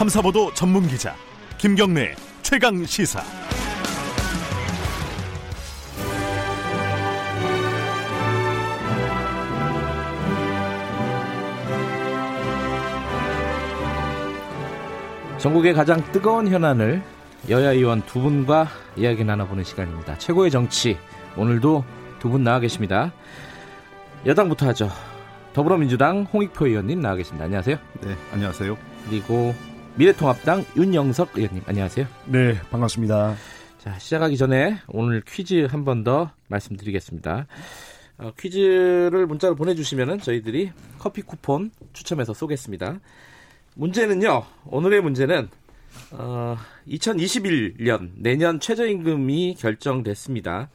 탐사보도 전문 기자 김경래 최강 시사. 전국의 가장 뜨거운 현안을 여야 의원 두 분과 이야기 나눠보는 시간입니다. 최고의 정치 오늘도 두 분 나와 계십니다. 여당부터 하죠. 더불어민주당 홍익표 의원님 나와 계십니다. 안녕하세요. 네, 안녕하세요. 그리고 미래통합당 윤영석 의원님 안녕하세요. 네, 반갑습니다. 자, 시작하기 전에 오늘 퀴즈 한 번 더 말씀드리겠습니다. 어, 퀴즈를 문자로 보내주시면 저희들이 커피 쿠폰 추첨해서 쏘겠습니다. 문제는요, 오늘의 문제는, 어, 2021년 내년 최저임금이 결정됐습니다.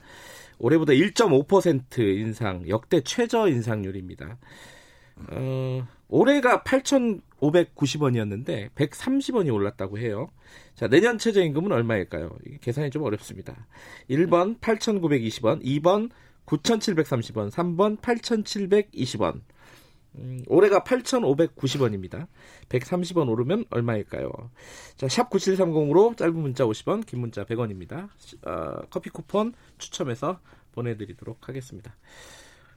올해보다 1.5% 인상, 역대 최저 인상률입니다. 어, 올해가 8,590원이었는데 130원이 올랐다고 해요. 자, 내년 최저임금은 얼마일까요? 계산이 좀 어렵습니다. 1번 8,920원, 2번 9,730원, 3번 8,720원. 음, 올해가 8,590원입니다. 130원 오르면 얼마일까요? 자, 샵 9730으로 짧은 문자 50원, 긴 문자 100원입니다. 어, 커피 쿠폰 추첨해서 보내드리도록 하겠습니다.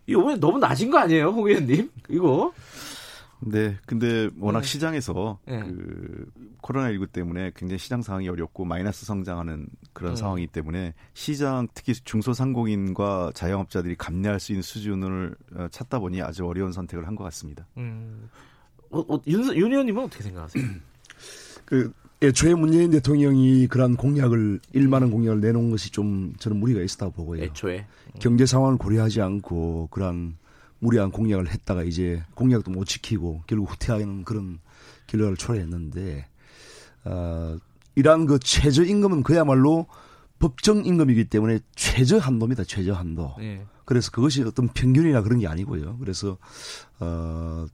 이거 왜 너무 낮은 거 아니에요, 홍 의원님? 이거? 네, 근데 워낙 네. 시장에서 네. 그 코로나19 때문에 굉장히 시장 상황이 어렵고 마이너스 성장하는 그런 음. 상황이기 때문에 시장 특히 중소상공인과 자영업자들이 감내할 수 있는 수준을 어, 찾다 보니 아주 어려운 선택을 한 것 같습니다. 음, 어, 어, 윤, 윤 의원님은 어떻게 생각하세요? 그 애초에 문재인 대통령이 그러한 공약을 1만 원 공약을 내놓은 것이 좀 저는 무리가 있었다고 보고요. 애초에. 경제 상황을 고려하지 않고 그러한 무리한 공약을 했다가 이제 공약도 못 지키고 결국 후퇴하는 그런 결과를 초래했는데 어, 이러한 그 최저 임금은 그야말로 법정 임금이기 때문에 최저 한도입니다. 최저 한도. 예. 그래서 그것이 어떤 평균이나 그런 게 아니고요. 그래서 어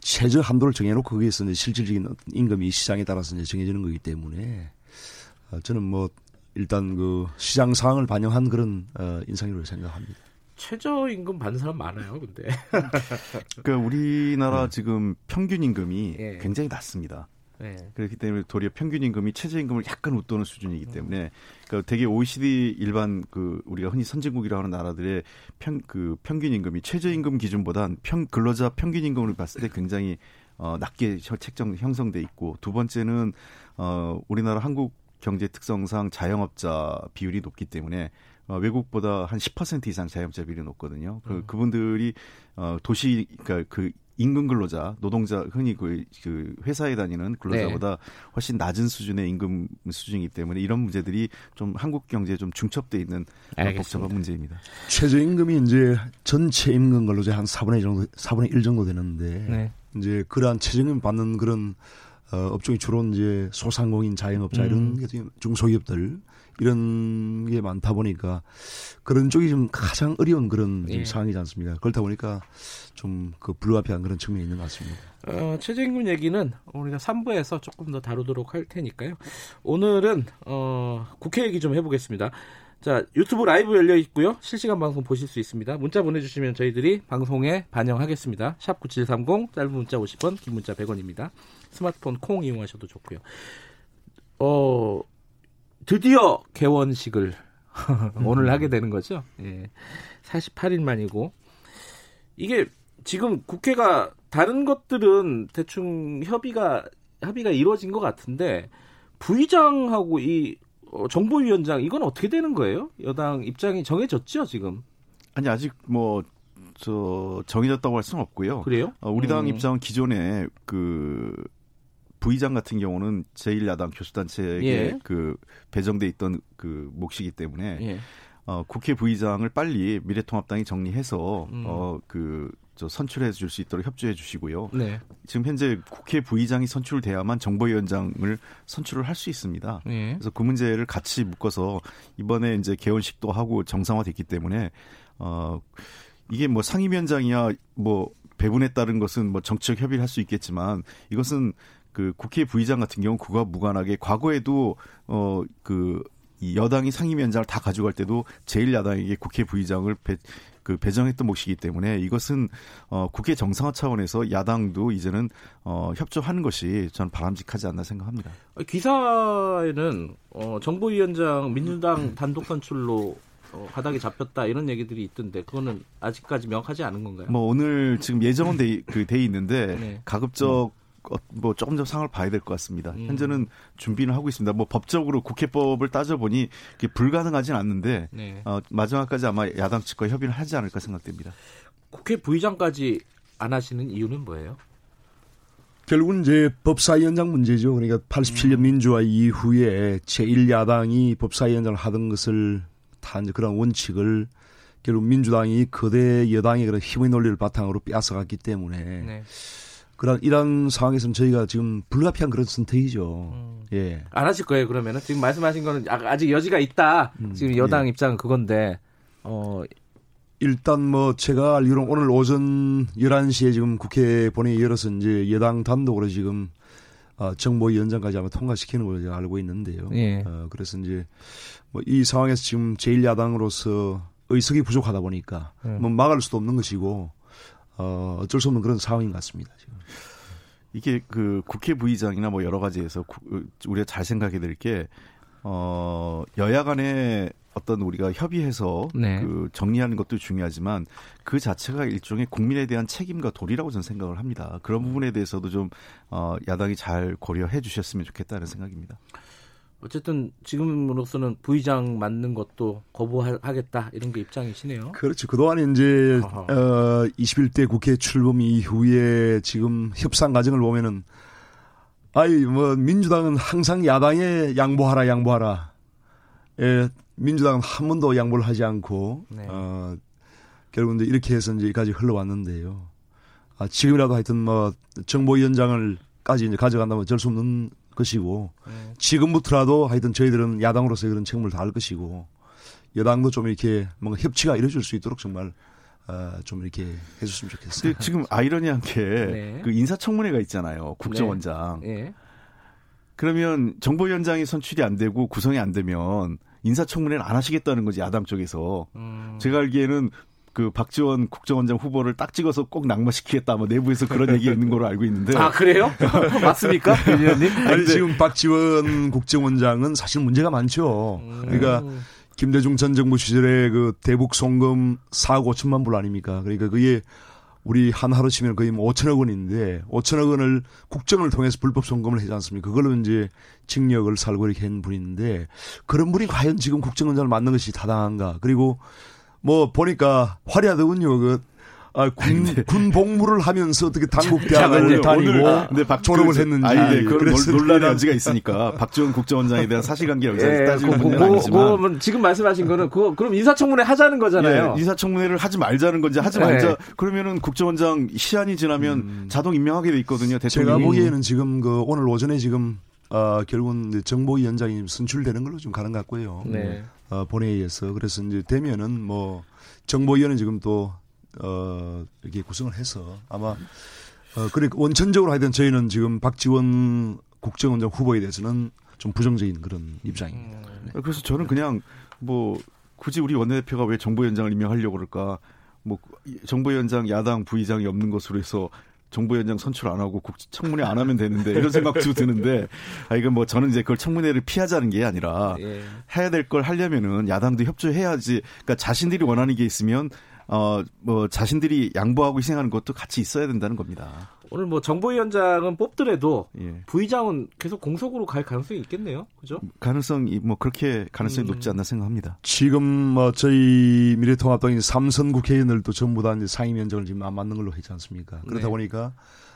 최저 한도를 정해놓고 거기에서 이제 실질적인 임금이 시장에 따라서 이제 정해지는 거기 때문에 어, 저는 뭐 일단 그 시장 상황을 반영한 그런 어, 인상이라고 생각합니다. 최저임금 받는 사람 많아요, 근데. 그러니까 우리나라 지금 평균 임금이 음. 예. 굉장히 낮습니다. 예. 그렇기 때문에 도리어 평균 임금이 최저 임금을 약간 웃도는 수준이기 때문에 그러니까 되게 OECD 일반 그 우리가 흔히 선진국이라고 하는 나라들의 평 그 평균 임금이 최저 임금 기준보다 평 근로자 평균 임금을 봤을 때 굉장히 어 낮게 혀- 책정 형성돼 있고 두 번째는 어 우리나라 한국 경제 특성상 자영업자 비율이 높기 때문에 어, 외국보다 한 10% 이상 자영업자 비율이 높거든요. 그, 그분들이 어, 도시 그러니까 그 임금 근로자, 노동자 흔히 그, 그 회사에 다니는 근로자보다 훨씬 낮은 수준의 임금 수준이기 때문에 이런 문제들이 좀 한국 경제에 좀 중첩돼 있는 어, 알겠습니다. 복잡한 문제입니다. 최저임금이 이제 전체 임금 근로자 한 4분의 1 정도 4분의 1 정도 되는데 네. 이제 그러한 최저임금 받는 그런 어, 업종이 주로 이제 소상공인, 자영업자 이런 음. 게 지금 중소기업들 이런 게 많다 보니까 그런 쪽이 좀 가장 어려운 그런 좀 예. 상황이지 않습니까? 그렇다 보니까 좀 그 불가피한 그런 측면이 있는 것 같습니다. 어, 최저임금 얘기는 우리가 3부에서 조금 더 다루도록 할 테니까요. 오늘은 어, 국회 얘기 좀 해보겠습니다. 자 유튜브 라이브 열려 있고요. 실시간 방송 보실 수 있습니다. 문자 보내주시면 저희들이 방송에 반영하겠습니다. 샵 9730 짧은 문자 50원, 긴 문자 100원입니다. 스마트폰 콩 이용하셔도 좋고요. 어 드디어 개원식을 오늘 하게 되는 거죠. 예. 48일 만이고 이게 지금 국회가 다른 것들은 대충 협의가 합의가 이루어진 것 같은데 부의장하고 이 어, 정보위원장 이건 어떻게 되는 거예요? 여당 입장이 정해졌죠 지금 아니 아직 뭐 저 정해졌다고 할 수는 없고요. 그래요? 어, 우리 당 음. 입장은 기존에 그 부의장 같은 경우는 제1야당 교수단체에 예. 그 배정돼 있던 그 몫이기 때문에 예. 어, 국회 부의장을 빨리 미래통합당이 정리해서 음. 어, 그, 저 선출해 줄 수 있도록 협조해 주시고요. 네. 지금 현재 국회 부의장이 선출돼야만 정보위원장을 선출을 할 수 있습니다. 예. 그래서 그 문제를 같이 묶어서 이번에 이제 개원식도 하고 정상화됐기 때문에 어 이게 뭐 상임위원장이야 뭐 배분에 따른 것은 뭐 정치적 협의를 할 수 있겠지만 이것은 그 국회 부의장 같은 경우 그와 무관하게 과거에도 어그 이 여당이 상임위원장을 다 가져갈 때도 제일 야당에게 국회 부의장을 배, 그 배정했던 몫이기 때문에 이것은 어 국회 정상화 차원에서 야당도 이제는 어 협조하는 것이 저는 바람직하지 않나 생각합니다. 기사에는 어 정보위원장 민주당 단독 선출로 어, 바닥에 잡혔다 이런 얘기들이 있던데 그거는 아직까지 명확하지 않은 건가요? 뭐 오늘 지금 예정은 돼, 그 돼 있는데 네. 가급적 어, 뭐 조금 더 상을 봐야 될 것 같습니다. 음. 현재는 준비는 하고 있습니다. 뭐 법적으로 국회법을 따져보니 그게 불가능하진 않는데 네. 어, 마지막까지 아마 야당 측과 협의를 하지 않을까 생각됩니다. 국회 부의장까지 안 하시는 이유는 뭐예요? 결국은 이제 법사위원장 문제죠. 그러니까 87년 민주화 이후에 제1야당이 법사위원장을 하던 것을 다 이제 그런 원칙을 결국 민주당이 거대 여당의 그런 힘의 논리를 바탕으로 빼앗아갔기 때문에 네. 그런 이런 상황에서는 저희가 지금 불가피한 그런 선택이죠. 음. 예. 안 하실 거예요 그러면은 지금 말씀하신 거는 아- 아직 여지가 있다. 지금 여당 입장은 그건데 어 일단 뭐 제가 알기로는 오늘 오전 11시에 지금 국회 본회의 열어서 이제 여당 단독으로 지금 어, 정보위원장까지 아마 통과시키는 걸로 제가 알고 있는데요. 예. 어, 그래서 이제 뭐 이 상황에서 지금 제1야당으로서 의석이 부족하다 보니까 음. 뭐 막을 수도 없는 것이고 어, 어쩔 수 없는 그런 상황인 것 같습니다. 지금. 이게 그 국회 부의장이나 뭐 여러 가지에서 구- 우리가 잘 생각해야 될게 어, 여야 간에 어떤 우리가 협의해서 네. 그 정리하는 것도 중요하지만 그 자체가 일종의 국민에 대한 책임과 도리라고 저는 생각을 합니다. 그런 부분에 대해서도 좀 어, 야당이 잘 고려해 주셨으면 좋겠다는 생각입니다. 어쨌든 지금으로서는 부의장 맡는 것도 거부하겠다 이런 게 입장이시네요. 그렇죠. 그동안 이제 아하. 어 21대 국회 출범 이후에 지금 협상 과정을 보면은 아이 뭐 민주당은 항상 야당에 양보하라 양보하라. 예, 민주당은 한 번도 양보를 하지 않고 네. 어 결국 이제 이렇게 해서 이제 여기까지 흘러왔는데요. 아, 지금이라도 하여튼 뭐 정보위원장을까지 이제 가져간다면 어쩔 수 없는 것이고 네. 지금부터라도 하여튼 저희들은 야당으로서 그런 책임을 다할 것이고 여당도 좀 이렇게 뭔가 협치가 이루어질 수 있도록 정말 어, 좀 이렇게 해줬으면 좋겠어요. 지금 아이러니한 게그 네. 인사청문회가 있잖아요. 국정원장. 예. 그러면 정보위원장이 선출이 안 되고 구성이 안 되면 인사청문회를 안 하시겠다는 거지 야당 쪽에서. 음. 제가 알기에는 그 박지원 국정원장 후보를 딱 찍어서 꼭 낙마시키겠다. 뭐 내부에서 그런 얘기 있는 걸로 알고 있는데. 아 그래요? 맞습니까, 유 의원님? 아니 지금 박지원 국정원장은 사실 문제가 많죠. 그러니까 음. 김대중 전 정부 시절에 그 대북 송금 4억 5천만 불 아닙니까? 그러니까 그게 우리 한 하루 치면 거의 뭐 5천억 원인데 5천억 원을 국정을 통해서 불법 송금을 하지 않습니까? 그걸로 이제 징역을 살고 이렇게 한 분인데 그런 분이 과연 지금 국정원장을 맡는 것이 타당한가? 그리고 뭐 보니까 화려하더군요. 그 아, 군, 군 복무를 하면서 어떻게 당국대학을 다니고 근데 박 졸업을 그, 했는지 아니, 네, 그런 논- 논란의 여지가 있으니까 박지원 국정원장에 대한 사실관계를 예, 따지는 그, 문제는 그, 아니지만 그거는 지금 말씀하신 거는 그거 그럼 인사청문회 하자는 거잖아요. 예, 인사청문회를 하지 말자는 건지 하지 네. 말자. 그러면은 국정원장 시한이 지나면 자동 임명하게 돼 있거든요. 제가 대통령이. 보기에는 지금 그 오늘 오전에 지금 어, 결국은 정보위원장이 선출되는 걸로 좀 가는 것 같고요. 네. 어, 본회의에서 그래서 이제 되면은 뭐 정보위원회 지금 또 어, 이렇게 구성을 해서 아마 어, 그래 원천적으로 하여튼 저희는 지금 박지원 국정원장 후보에 대해서는 좀 부정적인 그런 입장입니다. 그래서 저는 그냥 뭐 굳이 우리 원내대표가 왜 정보위원장을 임명하려고 그럴까? 뭐 정보위원장 야당 부의장이 없는 것으로 해서 정보위원장 선출 안 하고 국 청문회 안 하면 되는데 이런 생각도 드는데 아 이건 뭐 저는 이제 그걸 청문회를 피하자는 게 아니라 예. 해야 될 걸 하려면은 야당도 협조해야지. 그러니까 자신들이 원하는 게 있으면 어 뭐 자신들이 양보하고 희생하는 것도 같이 있어야 된다는 겁니다. 오늘 뭐 정보위원장은 뽑더라도 예. 부의장은 계속 공석으로 갈 가능성이 있겠네요. 그죠? 가능성이 뭐 그렇게 가능성이 음. 높지 않나 생각합니다. 지금 뭐 저희 미래통합당이 삼선 국회의원들도 전부 다 이제 상임위원장을 지금 안 맞는 걸로 했지 않습니까? 그러다 네. 보니까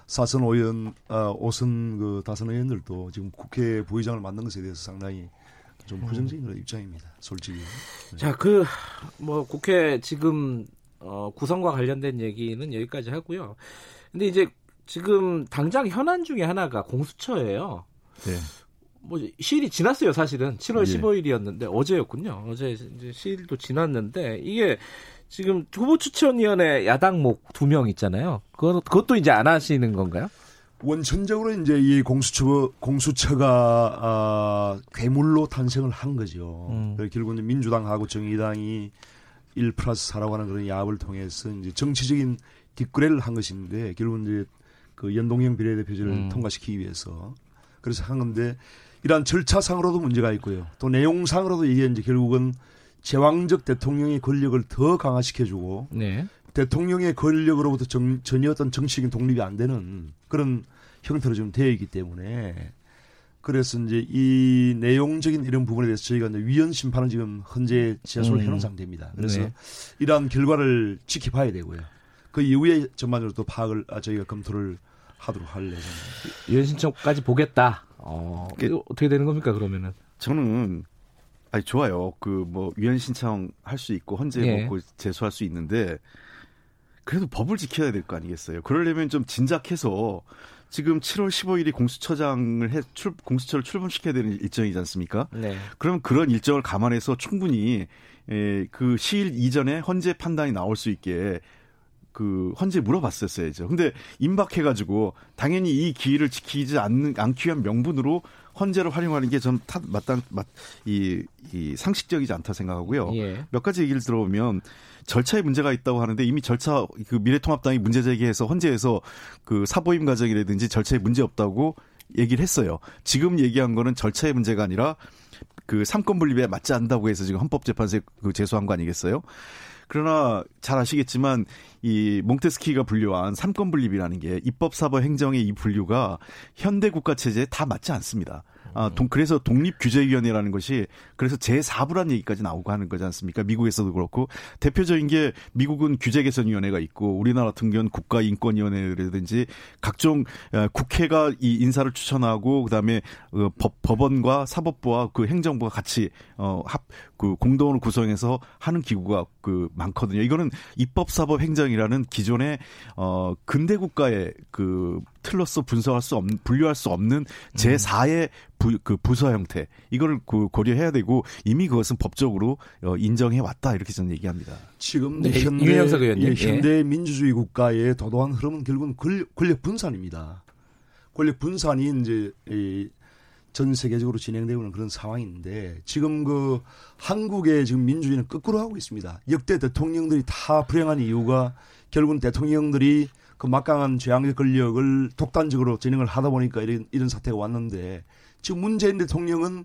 사선 의원, 아, 오선 그 다선 의원들도 지금 국회 부의장을 맡는 것에 대해서 상당히 좀 부정적인 그런 입장입니다. 솔직히. 자, 그 뭐 국회 지금 어, 구성과 관련된 얘기는 여기까지 하고요. 근데 이제 지금 당장 현안 중에 하나가 공수처예요. 네. 뭐 시일이 지났어요, 사실은. 7월 예. 15일이었는데 어제였군요. 어제 이제 시일도 지났는데 이게 지금 후보 추천위원회 야당목 두 명 있잖아요. 그거, 그것도 이제 안 하시는 건가요? 원천적으로 이제 이 공수처 공수처가 아, 괴물로 탄생을 한 거죠. 음. 그래서 결국 이제 민주당하고 정의당이 1 플러스 4라고 하는 그런 야합을 통해서 이제 정치적인 뒷거래를 한 것인데 결국 이제 그 연동형 비례대표제를 음. 통과시키기 위해서 그래서 한 건데 이러한 절차상으로도 문제가 있고요. 또 내용상으로도 이게 이제 결국은 제왕적 대통령의 권력을 더 강화시켜주고 네. 대통령의 권력으로부터 정- 전혀 어떤 정치적인 독립이 안 되는 그런 형태로 지금 되어 있기 때문에 그래서 이제 이 내용적인 이런 부분에 대해서 저희가 이제 위헌 심판을 지금 현재 제소를 음. 해놓은 상태입니다. 그래서 네. 이러한 결과를 지켜봐야 되고요. 그 이후에 전반적으로 또 파악을 아, 저희가 검토를 하도록 할 예정입니다. 유엔 신청까지 보겠다. 어, 그- 어떻게 되는 겁니까 그러면은? 저는 아니 좋아요. 그 뭐 위헌 신청 할 수 있고 헌재 예. 먹고 제소할 수 있는데 그래도 법을 지켜야 될 거 아니겠어요. 그러려면 좀 진작해서 지금 7월 15일이 공수처장을 해 출, 공수처를 출범시켜야 되는 일정이지 않습니까? 네. 그럼 그런 일정을 감안해서 충분히 에, 그 시일 이전에 헌재 판단이 나올 수 있게 그 헌재 물어봤었어야죠. 근데 임박해가지고 당연히 이 기일을 지키지 않는 않기 위한 명분으로 헌재를 활용하는 게전 마땅 맞이 이 상식적이지 않다 생각하고요. 예. 몇 가지 얘기를 들어보면 절차에 문제가 있다고 하는데 이미 절차 그 미래통합당이 문제 제기해서 헌재에서 그 사보임 과정이라든지 절차에 문제 없다고 얘기를 했어요. 지금 얘기한 거는 절차의 문제가 아니라 그 삼권 분립에 맞지 않는다고 해서 지금 헌법재판소에 그 제소한 거 아니겠어요? 그러나 잘 아시겠지만 이 몽테스키가 분류한 삼권 분립이라는 게 입법, 사법, 행정의 이 분류가 현대 국가 체제에 다 맞지 않습니다. 아, 동, 그래서 독립규제위원회라는 것이 그래서 제4부란 얘기까지 나오고 하는 거지 않습니까? 미국에서도 그렇고 대표적인 게 미국은 규제개선위원회가 있고 우리나라 같은 경우는 국가인권위원회라든지 각종 어, 국회가 이 인사를 추천하고 그다음에 어, 법, 법원과 사법부와 그 행정부가 같이 어, 합, 그 공동으로 구성해서 하는 기구가 그 많거든요. 이거는 입법, 사법, 행정이라는 기존의 어, 근대 국가의 그 틀로서 분석할 수 없는 분류할 수 없는 제4의 부, 그 부서 형태 이거를 그 고려해야 되고 이미 그것은 법적으로 어, 인정해 왔다 이렇게 저는 얘기합니다. 지금 네, 현대. 예, 예. 현대 민주주의 국가의 도도한 흐름은 결국은 권력, 권력 분산입니다. 권력 분산이 이제 이, 전 세계적으로 진행되고 있는 그런 상황인데 지금 그 한국의 지금 민주주의는 거꾸로 하고 있습니다. 역대 대통령들이 다 불행한 이유가 결국은 대통령들이 그 막강한 재앙의 권력을 독단적으로 진행을 하다 보니까 이런, 이런 사태가 왔는데 지금 문재인 대통령은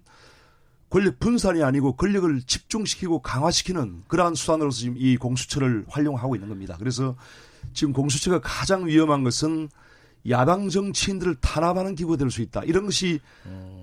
권력 분산이 아니고 권력을 집중시키고 강화시키는 그러한 수단으로서 지금 이 공수처를 활용하고 있는 겁니다. 그래서 지금 공수처가 가장 위험한 것은 야당 정치인들을 탄압하는 기구가 될 수 있다. 이런 것이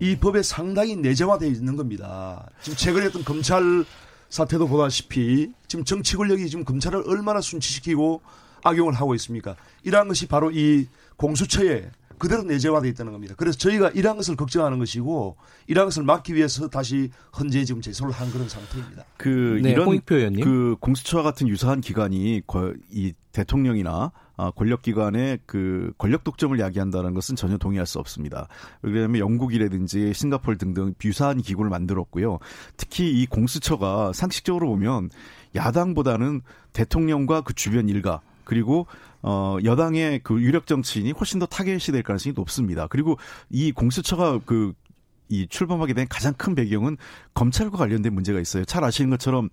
이 법에 상당히 내재화되어 있는 겁니다. 지금 최근에 어떤 검찰 사태도 보다시피 지금 정치 권력이 지금 검찰을 얼마나 순치시키고 악용을 하고 있습니까? 이러한 것이 바로 이 공수처에 그대로 내재화되어 있다는 겁니다. 그래서 저희가 이러한 것을 걱정하는 것이고 이러한 것을 막기 위해서 다시 헌재에 지금 제소를 한 그런 상태입니다. 그 네, 이런 홍익표 의원님. 그 공수처와 같은 유사한 기관이 거- 이 대통령이나 아, 권력기관의 그 권력 독점을 야기한다는 것은 전혀 동의할 수 없습니다. 왜냐하면 영국이라든지 싱가포르 등등 유사한 기구를 만들었고요. 특히 이 공수처가 상식적으로 보면 야당보다는 대통령과 그 주변 일가 그리고 어 여당의 그 유력 정치인이 훨씬 더 타겟이 될 가능성이 높습니다. 그리고 이 공수처가 그이 출범하게 된 가장 큰 배경은 검찰과 관련된 문제가 있어요. 잘 아시는 것처럼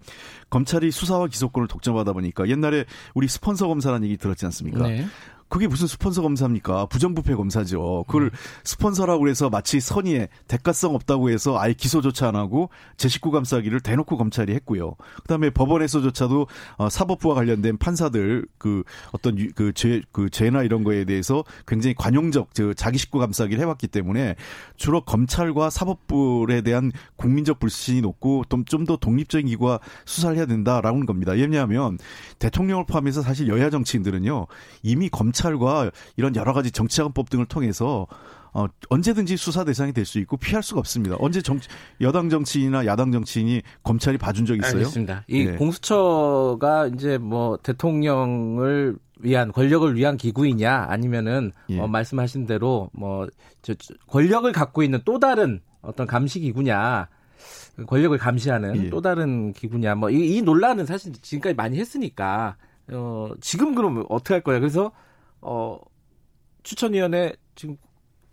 검찰이 수사와 기소권을 독점하다 보니까 옛날에 우리 스폰서 검사라는 얘기 들었지 않습니까? 네. 그게 무슨 스폰서 검사입니까? 부정부패 검사죠. 그걸 스폰서라고 그래서 마치 선의에 대가성 없다고 해서 아예 기소조차 안 하고 제 식구 감싸기를 대놓고 검찰이 했고요. 그다음에 법원에서조차도 어, 사법부와 관련된 판사들 그 어떤 유- 그 죄, 그 죄나 이런 거에 대해서 굉장히 관용적 저 자기 식구 감싸기를 해왔기 때문에 주로 검찰과 사법부에 대한 국민적 불신이 높고 좀 더 독립적인 기구가 수사를 해야 된다라는 겁니다. 왜냐하면 대통령을 포함해서 사실 여야 정치인들은요 이미 검찰 과 이런 여러 가지 정치자금법 등을 통해서 어, 언제든지 수사 대상이 될 수 있고 피할 수가 없습니다. 언제 정 여당 정치인이나 야당 정치인이 검찰이 봐준 적 있어요? 알겠습니다. 이 네. 공수처가 이제 뭐 대통령을 위한 권력을 위한 기구이냐 아니면은 예. 어, 말씀하신 대로 뭐 저, 저, 권력을 갖고 있는 또 다른 어떤 감시 기구냐 권력을 감시하는 예. 또 다른 기구냐 뭐이 논란은 사실 지금까지 많이 했으니까 어 지금 그럼 어떻게 할 거야? 그래서 어 추천위원회 지금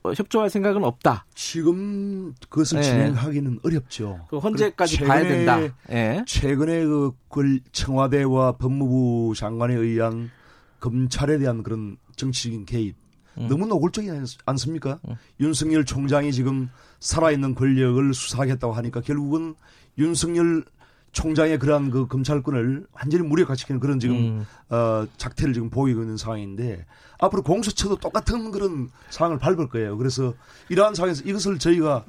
어, 협조할 생각은 없다. 지금 그것을 네. 진행하기는 어렵죠. 그 헌재까지 그리고 봐야 최근에- 된다. 예. 최근에 그 권- 청와대와 법무부 장관에 의한 검찰에 대한 그런 정치적인 개입 음. 너무 노골적이지 않- 않습니까? 윤석열 총장이 지금 살아있는 권력을 수사하겠다고 하니까 결국은 윤석열 총장의 그러한 그 검찰권을 완전히 무력화시키는 그런 지금 음. 어, 작태를 지금 보이고 있는 상황인데 앞으로 공수처도 똑같은 그런 상황을 밟을 거예요. 그래서 이러한 상황에서 이것을 저희가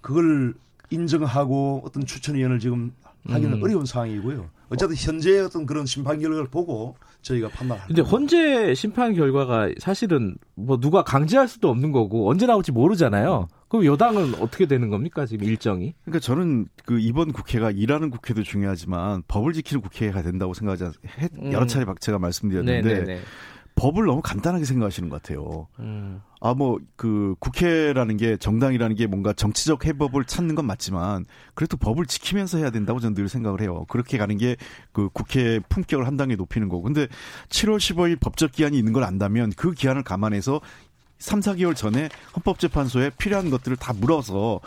그걸 인정하고 어떤 추천위원을 지금 하기는 음. 어려운 상황이고요. 어쨌든 현재의 어떤 그런 심판 결과를 보고 저희가 판단할 근데. 헌재 심판 결과가 사실은 뭐 누가 강제할 수도 없는 거고 언제 나올지 모르잖아요. 그럼 여당은 어떻게 되는 겁니까 지금 일정이? 그러니까 저는 그 이번 국회가 일하는 국회도 중요하지만 법을 지키는 국회가 된다고 생각하지 않, 해- 음. 여러 차례 박 제가 말씀드렸는데 네네네. 법을 너무 간단하게 생각하시는 것 같아요. 음. 아, 뭐, 그, 국회라는 게, 정당이라는 게 뭔가 정치적 해법을 찾는 건 맞지만, 그래도 법을 지키면서 해야 된다고 저는 늘 생각을 해요. 그렇게 가는 게, 그, 국회 품격을 한 단계 높이는 거고. 근데 7월 15일 법적 기한이 있는 걸 안다면, 그 기한을 감안해서 3, 4개월 전에 헌법재판소에 필요한 것들을 다 물어서,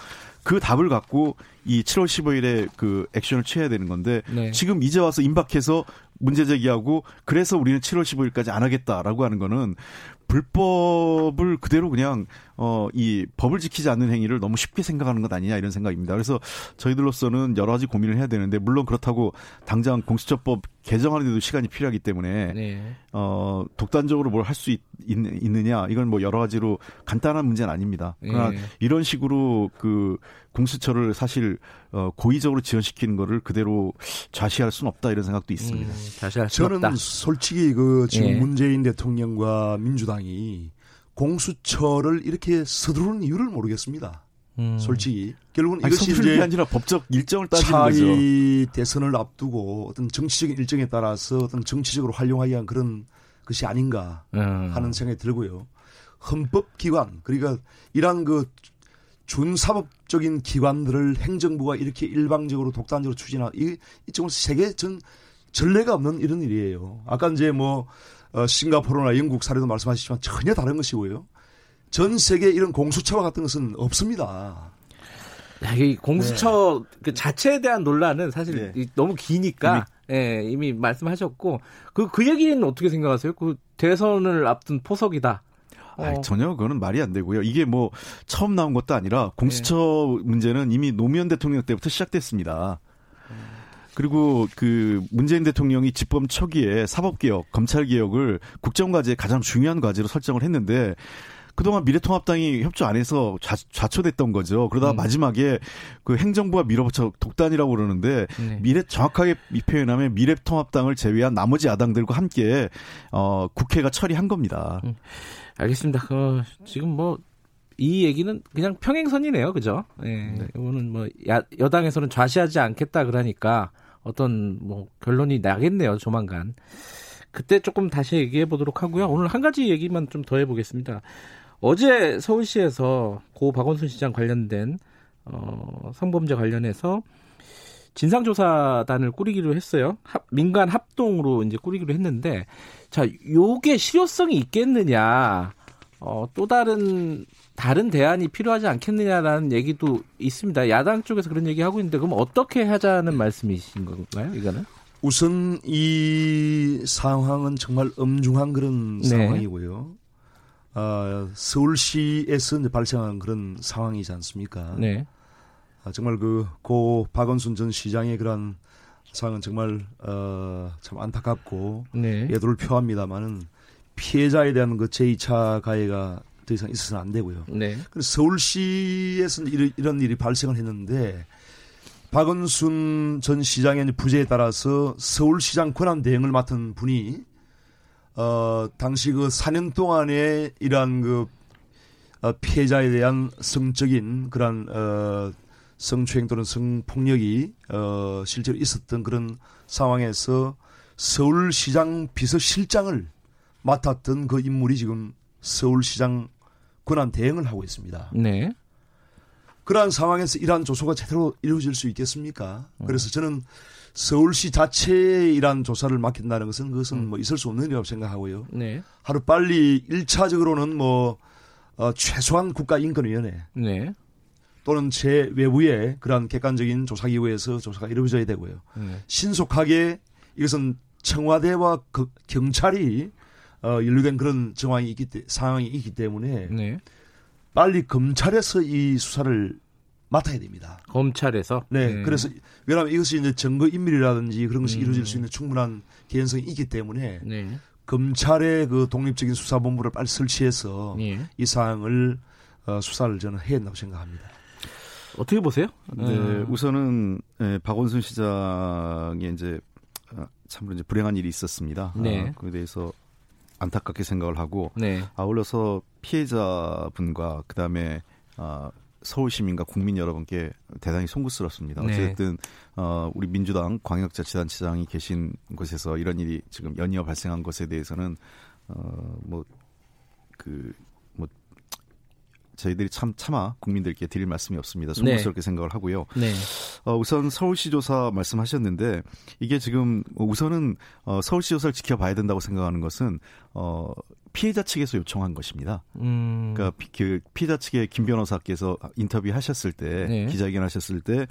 그 답을 갖고 이 7월 15일에 그 액션을 취해야 되는 건데, 네. 지금 이제 와서 임박해서 문제 제기하고 그래서 우리는 7월 15일까지 안 하겠다라고 하는 거는 불법을 그대로 그냥 어 이 법을 지키지 않는 행위를 너무 쉽게 생각하는 것 아니냐 이런 생각입니다. 그래서 저희들로서는 여러 가지 고민을 해야 되는데 물론 그렇다고 당장 공수처법 개정하는데도 시간이 필요하기 때문에 네. 어 독단적으로 뭘 할 수 있느냐 이건 뭐 여러 가지로 간단한 문제는 아닙니다. 그러나 예. 이런 식으로 그 공수처를 사실 어 고의적으로 지연시키는 거를 그대로 좌시할 수는 없다 이런 생각도 있습니다. 음, 다시 할 수 저는 없다. 솔직히 그 지금 예. 문재인 대통령과 민주당이 공수처를 이렇게 서두르는 이유를 모르겠습니다. 음. 솔직히 결국은 아니, 이것이 이제 아니라 법적 일정을 따지는 거죠. 차기 대선을 앞두고 어떤 정치적인 일정에 따라서 어떤 정치적으로 활용하기 위한 그런 것이 아닌가 음. 하는 생각이 들고요. 헌법기관 그러니까 이러한 그 준사법적인 기관들을 행정부가 이렇게 일방적으로 독단적으로 추진하 이 이쪽은 세계 전 전례가 없는 이런 일이에요. 아까 이제 뭐 어, 싱가포르나 영국 사례도 말씀하셨지만 전혀 다른 것이고요. 전 세계 이런 공수처와 같은 것은 없습니다. 야, 이 공수처 그 자체에 대한 논란은 사실 네. 이- 너무 기니까 예, 이미 말씀하셨고 그그 얘기는 어떻게 생각하세요? 그 대선을 앞둔 포석이다. 어, 아이, 전혀 그거는 말이 안 되고요. 이게 뭐 처음 나온 것도 아니라 공수처 문제는 이미 노무현 대통령 때부터 시작됐습니다. 그리고 그 문재인 대통령이 집권 초기에 사법개혁, 검찰개혁을 국정과제의 가장 중요한 과제로 설정을 했는데 그동안 미래통합당이 협조 안 해서 좌, 좌초됐던 거죠. 그러다가 음. 마지막에 그 행정부가 밀어붙여 독단이라고 그러는데 네. 미래 정확하게 이 표현하면 미래통합당을 제외한 나머지 야당들과 함께 어 국회가 처리한 겁니다. 알겠습니다. 어, 지금 뭐 이 얘기는 그냥 평행선이네요, 그죠? 예, 이거는 뭐 야, 여당에서는 좌시하지 않겠다 그러니까 어떤 뭐 결론이 나겠네요, 조만간. 그때 조금 다시 얘기해 보도록 하고요. 오늘 한 가지 얘기만 좀 더 해보겠습니다. 어제 서울시에서 고 박원순 시장 관련된 어, 성범죄 관련해서 진상조사단을 꾸리기로 했어요. 합- 민간 합동으로 이제 꾸리기로 했는데, 자, 요게 실효성이 있겠느냐, 어, 또 다른, 다른 대안이 필요하지 않겠느냐라는 얘기도 있습니다. 야당 쪽에서 그런 얘기 하고 있는데, 그럼 어떻게 하자는 말씀이신 건가요, 이거는? 우선 이 상황은 정말 엄중한 그런 네. 상황이고요. 아, 서울시에서 발생한 그런 상황이지 않습니까? 네. 아, 정말 그 고 박원순 전 시장의 그런 상황은 정말 어, 참 안타깝고 네. 애도를 표합니다만은 피해자에 대한 그 제2차 가해가 더 이상 있어서는 안 되고요. 네. 그래서 서울시에서 이런, 이런 일이 발생을 했는데 박원순 전 시장의 부재에 따라서 서울시장 권한 대행을 맡은 분이 어 당시 그 4년 동안에 이러한 그 어, 피해자에 대한 성적인 그런 어 성추행 또는 성폭력이 어 실제로 있었던 그런 상황에서 서울시장 비서실장을 맡았던 그 인물이 지금 서울시장 권한 대행을 하고 있습니다. 네. 그러한 상황에서 이러한 조사가 제대로 이루어질 수 있겠습니까? 그래서 저는 서울시 자체에 이러한 조사를 맡긴다는 것은 그것은 뭐 있을 수 없는 일이라고 생각하고요. 네. 하루 빨리 1차적으로는 뭐, 어, 최소한 국가인권위원회 네. 또는 제 외부의 그러한 객관적인 조사 기구에서 조사가 이루어져야 되고요. 네. 신속하게 이것은 청와대와 그 경찰이 어, 연루된 그런 정황이 있기 때, 상황이 있기 때문에 네. 빨리 검찰에서 이 수사를 맡아야 됩니다. 검찰에서. 네, 그래서 왜냐하면 이것이 이제 증거 인멸이라든지 그런 것이 음. 이루어질 수 있는 충분한 개연성이 있기 때문에 네. 검찰의 그 독립적인 수사본부를 빨리 설치해서 예. 이 사항을 어, 수사를 저는 해야 한다고 생각합니다. 어떻게 보세요? 네, 어, 우선은 예, 박원순 시장의 이제 아, 참으로 이제 불행한 일이 있었습니다. 네. 아, 그에 대해서 안타깝게 생각을 하고 네. 아울러서 피해자분과 그다음에 아, 서울 시민과 국민 여러분께 대단히 송구스럽습니다. 네. 어쨌든 어, 우리 민주당 광역자치단체장이 계신 곳에서 이런 일이 지금 연이어 발생한 것에 대해서는 어, 어뭐그 뭐 저희들이 참 차마 국민들께 드릴 말씀이 없습니다. 송구스럽게 생각을 하고요. 네. 어, 우선 서울시 조사 말씀하셨는데 이게 지금 우선은 어, 서울시 조사를 지켜봐야 된다고 생각하는 것은 어, 피해자 측에서 요청한 것입니다. 음. 그러니까 피, 그 피해자 측의 김 변호사께서 인터뷰 하셨을 때 네. 기자회견 하셨을 때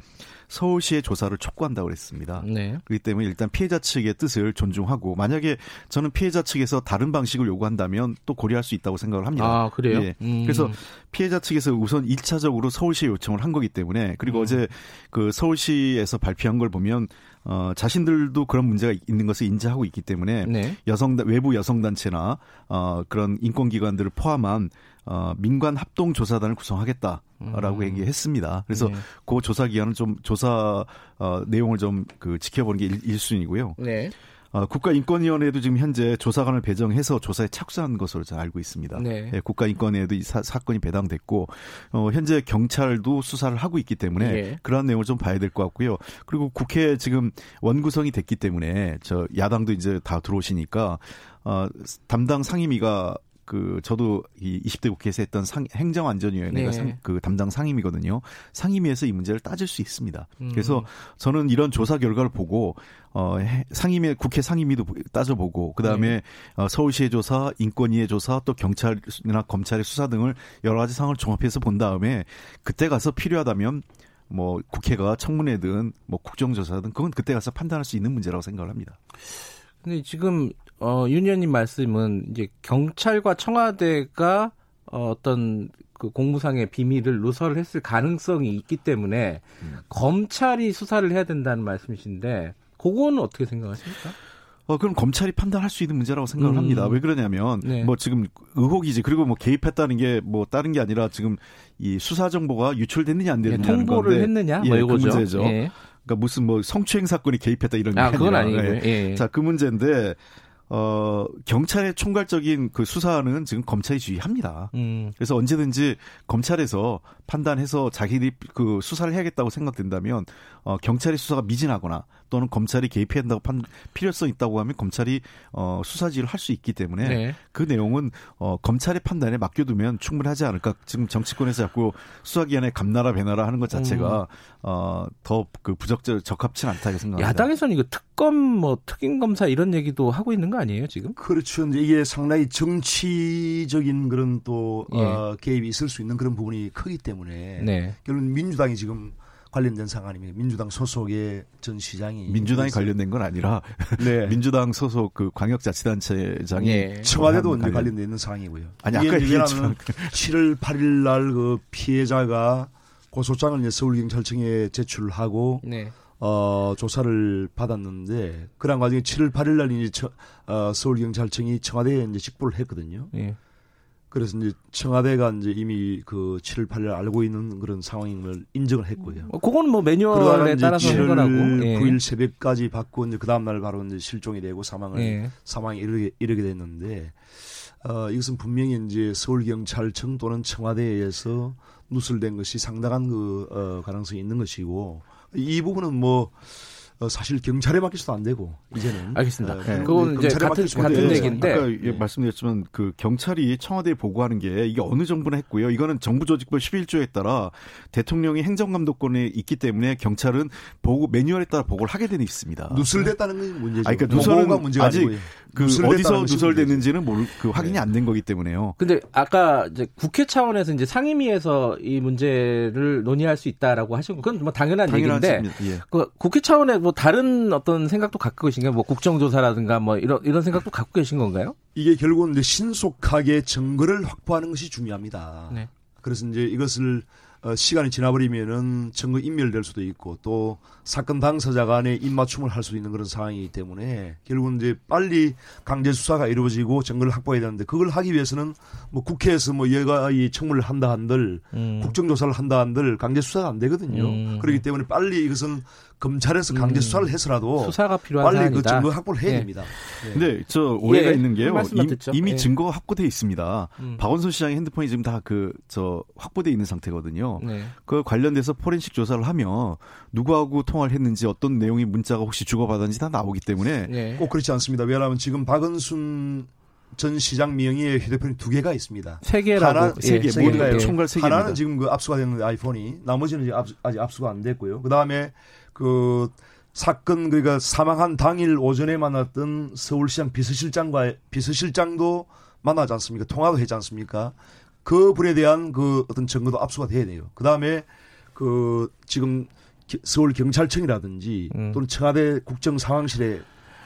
서울시의 조사를 촉구한다고 그랬습니다. 네. 그렇기 때문에 일단 피해자 측의 뜻을 존중하고 만약에 저는 피해자 측에서 다른 방식을 요구한다면 또 고려할 수 있다고 생각을 합니다. 아, 그래요? 예. 음. 그래서 피해자 측에서 우선 1차적으로 서울시에 요청을 한 거기 때문에 그리고 음. 어제 그 서울시에서 발표한 걸 보면 어 자신들도 그런 문제가 있는 것을 인지하고 있기 때문에 네. 여성 외부 여성 단체나 어 그런 인권 기관들을 포함한 어 민관 합동 조사단을 구성하겠다라고 음. 얘기했습니다. 그래서 네. 그 조사 기간은 좀 조사 어 내용을 좀 그 지켜보는 게 1, 순위고요 네. 어, 국가인권위원회도 지금 현재 조사관을 배정해서 조사에 착수한 것으로 저는 알고 있습니다. 네. 예, 국가인권위에도 이 사, 건이 배당됐고 어, 현재 경찰도 수사를 하고 있기 때문에 예. 그러한 내용을 좀 봐야 될 것 같고요. 그리고 국회 지금 원구성이 됐기 때문에 저 야당도 이제 다 들어오시니까 어, 담당 상임위가 그 저도 이 20대 국회에서 했던 상, 행정안전위원회가 네. 상, 그 담당 상임위거든요. 상임위에서 이 문제를 따질 수 있습니다. 음. 그래서 저는 이런 조사 결과를 보고 어 해- 상임위 국회 상임위도 따져보고 그다음에 네. 어, 서울시의 조사, 인권위의 조사, 또 경찰이나 검찰의 수사 등을 여러 가지 상황을 종합해서 본 다음에 그때 가서 필요하다면 뭐 국회가 청문회든 뭐 국정조사든 그건 그때 가서 판단할 수 있는 문제라고 생각을 합니다. 근데 지금 어, 윤 의원님 말씀은 이제 경찰과 청와대가 어, 어떤 그 공무상의 비밀을 누설을 했을 가능성이 있기 때문에 음. 검찰이 수사를 해야 된다는 말씀이신데 그거는 어떻게 생각하십니까? 어, 그럼 검찰이 판단할 수 있는 문제라고 생각을 음. 합니다. 왜 그러냐면, 네. 뭐 지금 의혹이지. 그리고 뭐 개입했다는 게 뭐 다른 게 아니라 지금 이 수사 정보가 유출됐느냐 안 예, 됐느냐는 통보를 건데. 했느냐? 예, 뭐그 이거죠. 문제죠. 예. 그러니까 무슨 뭐 성추행 사건이 개입했다 이런 게 아, 그건. 아니고요. 예. 예. 자, 그 문제인데, 어, 경찰의 총괄적인 그 수사는 지금 검찰이 지휘합니다. 음. 그래서 언제든지 검찰에서 판단해서 자기들이 그 수사를 해야겠다고 생각된다면 어, 경찰의 수사가 미진하거나 또는 검찰이 개입해야 한다고 판 필요성 있다고 하면 검찰이 어, 수사 지휘를 할 수 있기 때문에 네. 그 내용은 어, 검찰의 판단에 맡겨두면 충분하지 않을까. 지금 정치권에서 자꾸 수사기관에 감나라 배나라 하는 것 자체가 어, 더 그 부적절 적합치 는 않다고 생각합니다. 야당에서는 이거 특검 뭐 특임 검사 이런 얘기도 하고 있는 거 아니에요 지금? 그렇죠. 이게 상당히 정치적인 그런 또 예. 어, 개입이 있을 수 있는 그런 부분이 크기 때문에 네. 결국 민주당이 지금 관련된 상황입니다. 민주당 소속의 전 시장이 민주당이 그래서- 관련된 건 아니라 네. 민주당 소속 그 광역자치단체장이 예. 청와대도 한 이제 관련- 관련돼 있는 상황이고요. 아니, 아까 왜냐하면 7월 8일 날 그 피해자가 고소장을 이제 서울경찰청에 제출하고 네. 어, 조사를 받았는데 그런 과정에 7월 8일 날 이제 처, 어, 서울경찰청이 청와대에 이제 직보를 했거든요. 예. 그래서 이제 청와대가 이제 이미 그 7월 8일 날 알고 있는 그런 상황임을 인정을 했고요. 어, 그거는 뭐 매뉴얼에 따라서 7월 해결하고. 예. 9일 새벽까지 받고 이제 그 다음 날 바로 이제 실종이 되고 사망을 예. 사망에 이르게, 이르게 됐는데 어, 이것은 분명히 이제 서울경찰청 또는 청와대에 의해서 누설된 것이 상당한 그 어, 가능성이 있는 것이고 이 부분은 뭐 어, 사실 경찰에 맡기서도 안 되고 이제는 알겠습니다. 어, 네. 그건 이제 같은 같은 얘기인데 아까 예, 말씀드렸지만 그 경찰이 청와대에 보고하는 게 이게 어느 정부나 했고요. 이거는 정부 조직법 11조에 따라 대통령이 행정감독권에 있기 때문에 경찰은 보고 매뉴얼에 따라 보고를 하게 되는 있습니다. 누설됐다는 게 문제죠. 아니, 그러니까 누설은 문제가 아직 아니고요. 그 어디서 누설됐는지는 모르, 그 확인이 네. 안된 거기 때문에요. 근데 아까 이제 국회 차원에서 이제 상임위에서 이 문제를 논의할 수 있다라고 하신 거 그건 뭐 당연한 얘기인데 예. 그 국회 차원에 뭐 다른 어떤 생각도 갖고 계신가요? 뭐 국정조사라든가 뭐 이런 이런 생각도 갖고 계신 건가요? 이게 결국은 이제 신속하게 증거를 확보하는 것이 중요합니다. 네. 그래서 이제 이것을 어, 시간이 지나버리면은 증거 인멸될 수도 있고 또 사건 당사자 간에 입맞춤을 할 수도 있는 그런 상황이기 때문에 결국은 이제 빨리 강제 수사가 이루어지고 증거를 확보해야 되는데 그걸 하기 위해서는 뭐 국회에서 뭐 여가의 청문을 한다 한들 음. 국정조사를 한다 한들 강제 수사가 안 되거든요. 음. 그렇기 때문에 빨리 이것은 검찰에서 강제 수사를 해서라도 수사가 필요한 빨리 사안이다. 그 증거 확보를 해야 예. 됩니다. 예. 근데 저 오해가 예, 있는 게요. 임- 듣죠. 이미 예. 증거가 확보돼 있습니다. 음. 박원순 시장의 핸드폰이 지금 다 그 저 확보돼 있는 상태거든요. 네. 그 관련돼서 포렌식 조사를 하면 누구하고 통화를 했는지 어떤 내용의 문자가 혹시 주고받았는지 다 나오기 때문에 네. 꼭 그렇지 않습니다. 왜냐하면 지금 박은순 전 시장 명의의 휴대폰이 두 개가 있습니다. 세 개라고 하나, 세 개, 예, 모두 개예요. 총괄 세 개입니다. 하나는 지금 그 압수가 됐는데 아이폰이 나머지는 압, 아직 압수가 안 됐고요. 그 다음에 그 사건 그러니까 사망한 당일 오전에 만났던 서울시장 비서실장과 비서실장도 만나지 않습니까? 통화도 했지 않습니까? 그 분에 대한 그 어떤 증거도 압수가 돼야 돼요. 그 다음에 그 지금 기- 서울 경찰청이라든지 음. 또는 청와대 국정상황실에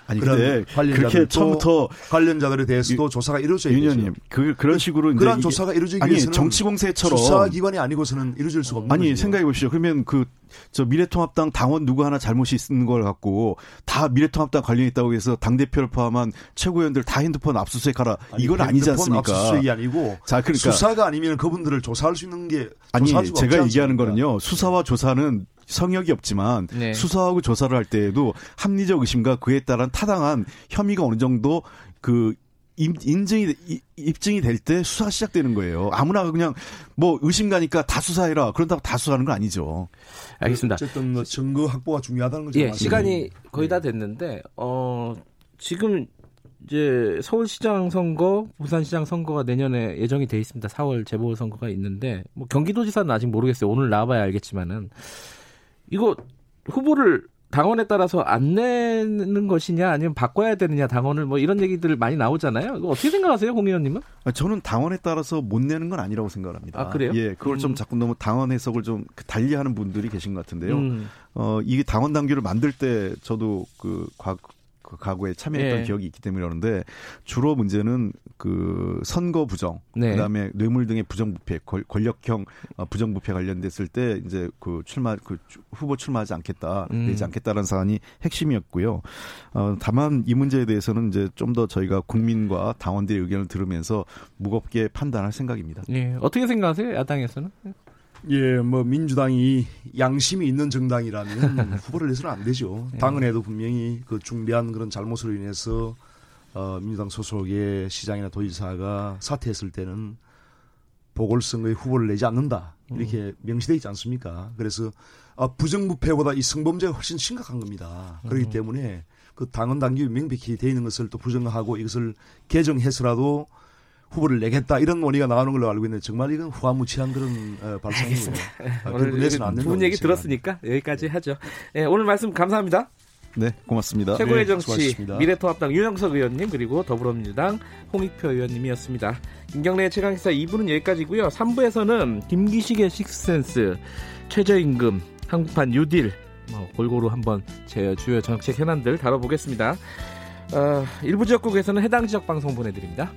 아니 그런 관련자들 처음부터 관련자들에 대해서도 조사가 이루어져야 윤 되죠. 의원님 그 그런 식으로 이제 이게- 조사가 이루어지기 아니 위해서는 정치 공세처럼 수사 기관이 아니고서는 이루어질 수가 없는 아니. 생각해 보십시오. 그러면 그 저 미래통합당 당원 누구 하나 잘못이 있는 걸 갖고 다 미래통합당 관련 이 있다고 해서 당 대표를 포함한 최고위원들 다 핸드폰 압수수색하라 아니, 이건 아니지 않습니까? 압수수색이 아니고 자 그러니까 수사가 아니면 그분들을 조사할 수 있는 게 아니 제가 얘기하는? 거는요 수사와 조사는 성역이 없지만 네. 수사하고 조사를 할 때에도 합리적 의심과 그에 따른 타당한 혐의가 어느 정도 그 인- 인증이 이- 입증이 될 때 수사가 시작되는 거예요. 아무나 그냥 뭐 의심 가니까 다 수사해라 그런다고 다 수사하는 건 아니죠. 알겠습니다. 어쨌든 뭐 증거 확보가 중요하다는 거죠. 예. 시간이 거의 다 됐는데 어 지금 이제 서울시장 선거, 부산시장 선거가 내년에 예정이 돼 있습니다. 4월 재보궐 선거가 있는데 뭐 경기도지사는 아직 모르겠어요. 오늘 나와봐야 알겠지만은 이거 후보를 당원에 따라서 안 내는 것이냐 아니면 바꿔야 되느냐 당원을 뭐 이런 얘기들 많이 나오잖아요. 이거 어떻게 생각하세요, 홍 의원님은? 아, 저는 당원에 따라서 못 내는 건 아니라고 생각합니다. 아, 그래요? 예, 그걸 좀 음. 자꾸 너무 당원 해석을 좀 달리하는 분들이 계신 것 같은데요. 음, 어, 이게 당원 당규를 만들 때 저도 그 과, 그 과거에 참여했던 예. 기억이 있기 때문에 그러는데 주로 문제는 그 선거 부정, 네. 그다음에 뇌물 등의 부정 부패, 권- 권력형 어, 부정 부패 관련됐을 때 이제 그 출마 그 주- 후보 출마하지 않겠다, 음. 되지 않겠다라는 사안이 핵심이었고요. 어, 다만 이 문제에 대해서는 이제 좀 더 저희가 국민과 당원들의 의견을 들으면서 무겁게 판단할 생각입니다. 예, 어떻게 생각하세요, 야당에서는? 예, 뭐 민주당이 양심이 있는 정당이라면 후보를 내서는 안 되죠. 예. 당은에도 분명히 그 중대한 그런 잘못으로 인해서 어, 민주당 소속의 시장이나 도지사가 사퇴했을 때는 보궐선거에 후보를 내지 않는다 이렇게 명시돼 있지 않습니까? 그래서 아, 부정부패보다 이 성범죄가 훨씬 심각한 겁니다. 그렇기 때문에 그 당헌 당규 명백히 돼 있는 것을 또 부정하고 이것을 개정해서라도 후보를 내겠다 이런 논의가 나오는 걸로 알고 있는데 정말 이건 후화무치한 그런 어, 발상이고요. 아, 오늘 안 된다고 좋은 얘기. 들었으니까 여기까지 하죠. 예, 오늘 말씀 감사합니다. 네, 고맙습니다. 최고의 네, 정치 수고하셨습니다. 미래통합당 유영석 의원님 그리고 더불어민주당 홍익표 의원님이었습니다. 김경래의 최강기사 2부는 여기까지고요. 3부에서는 김기식의 식스센스, 최저임금, 한국판 뉴딜 뭐 골고루 한번 제 주요 정책 현안들 다뤄보겠습니다. 어, 일부 지역국에서는 해당 지역 방송 보내드립니다.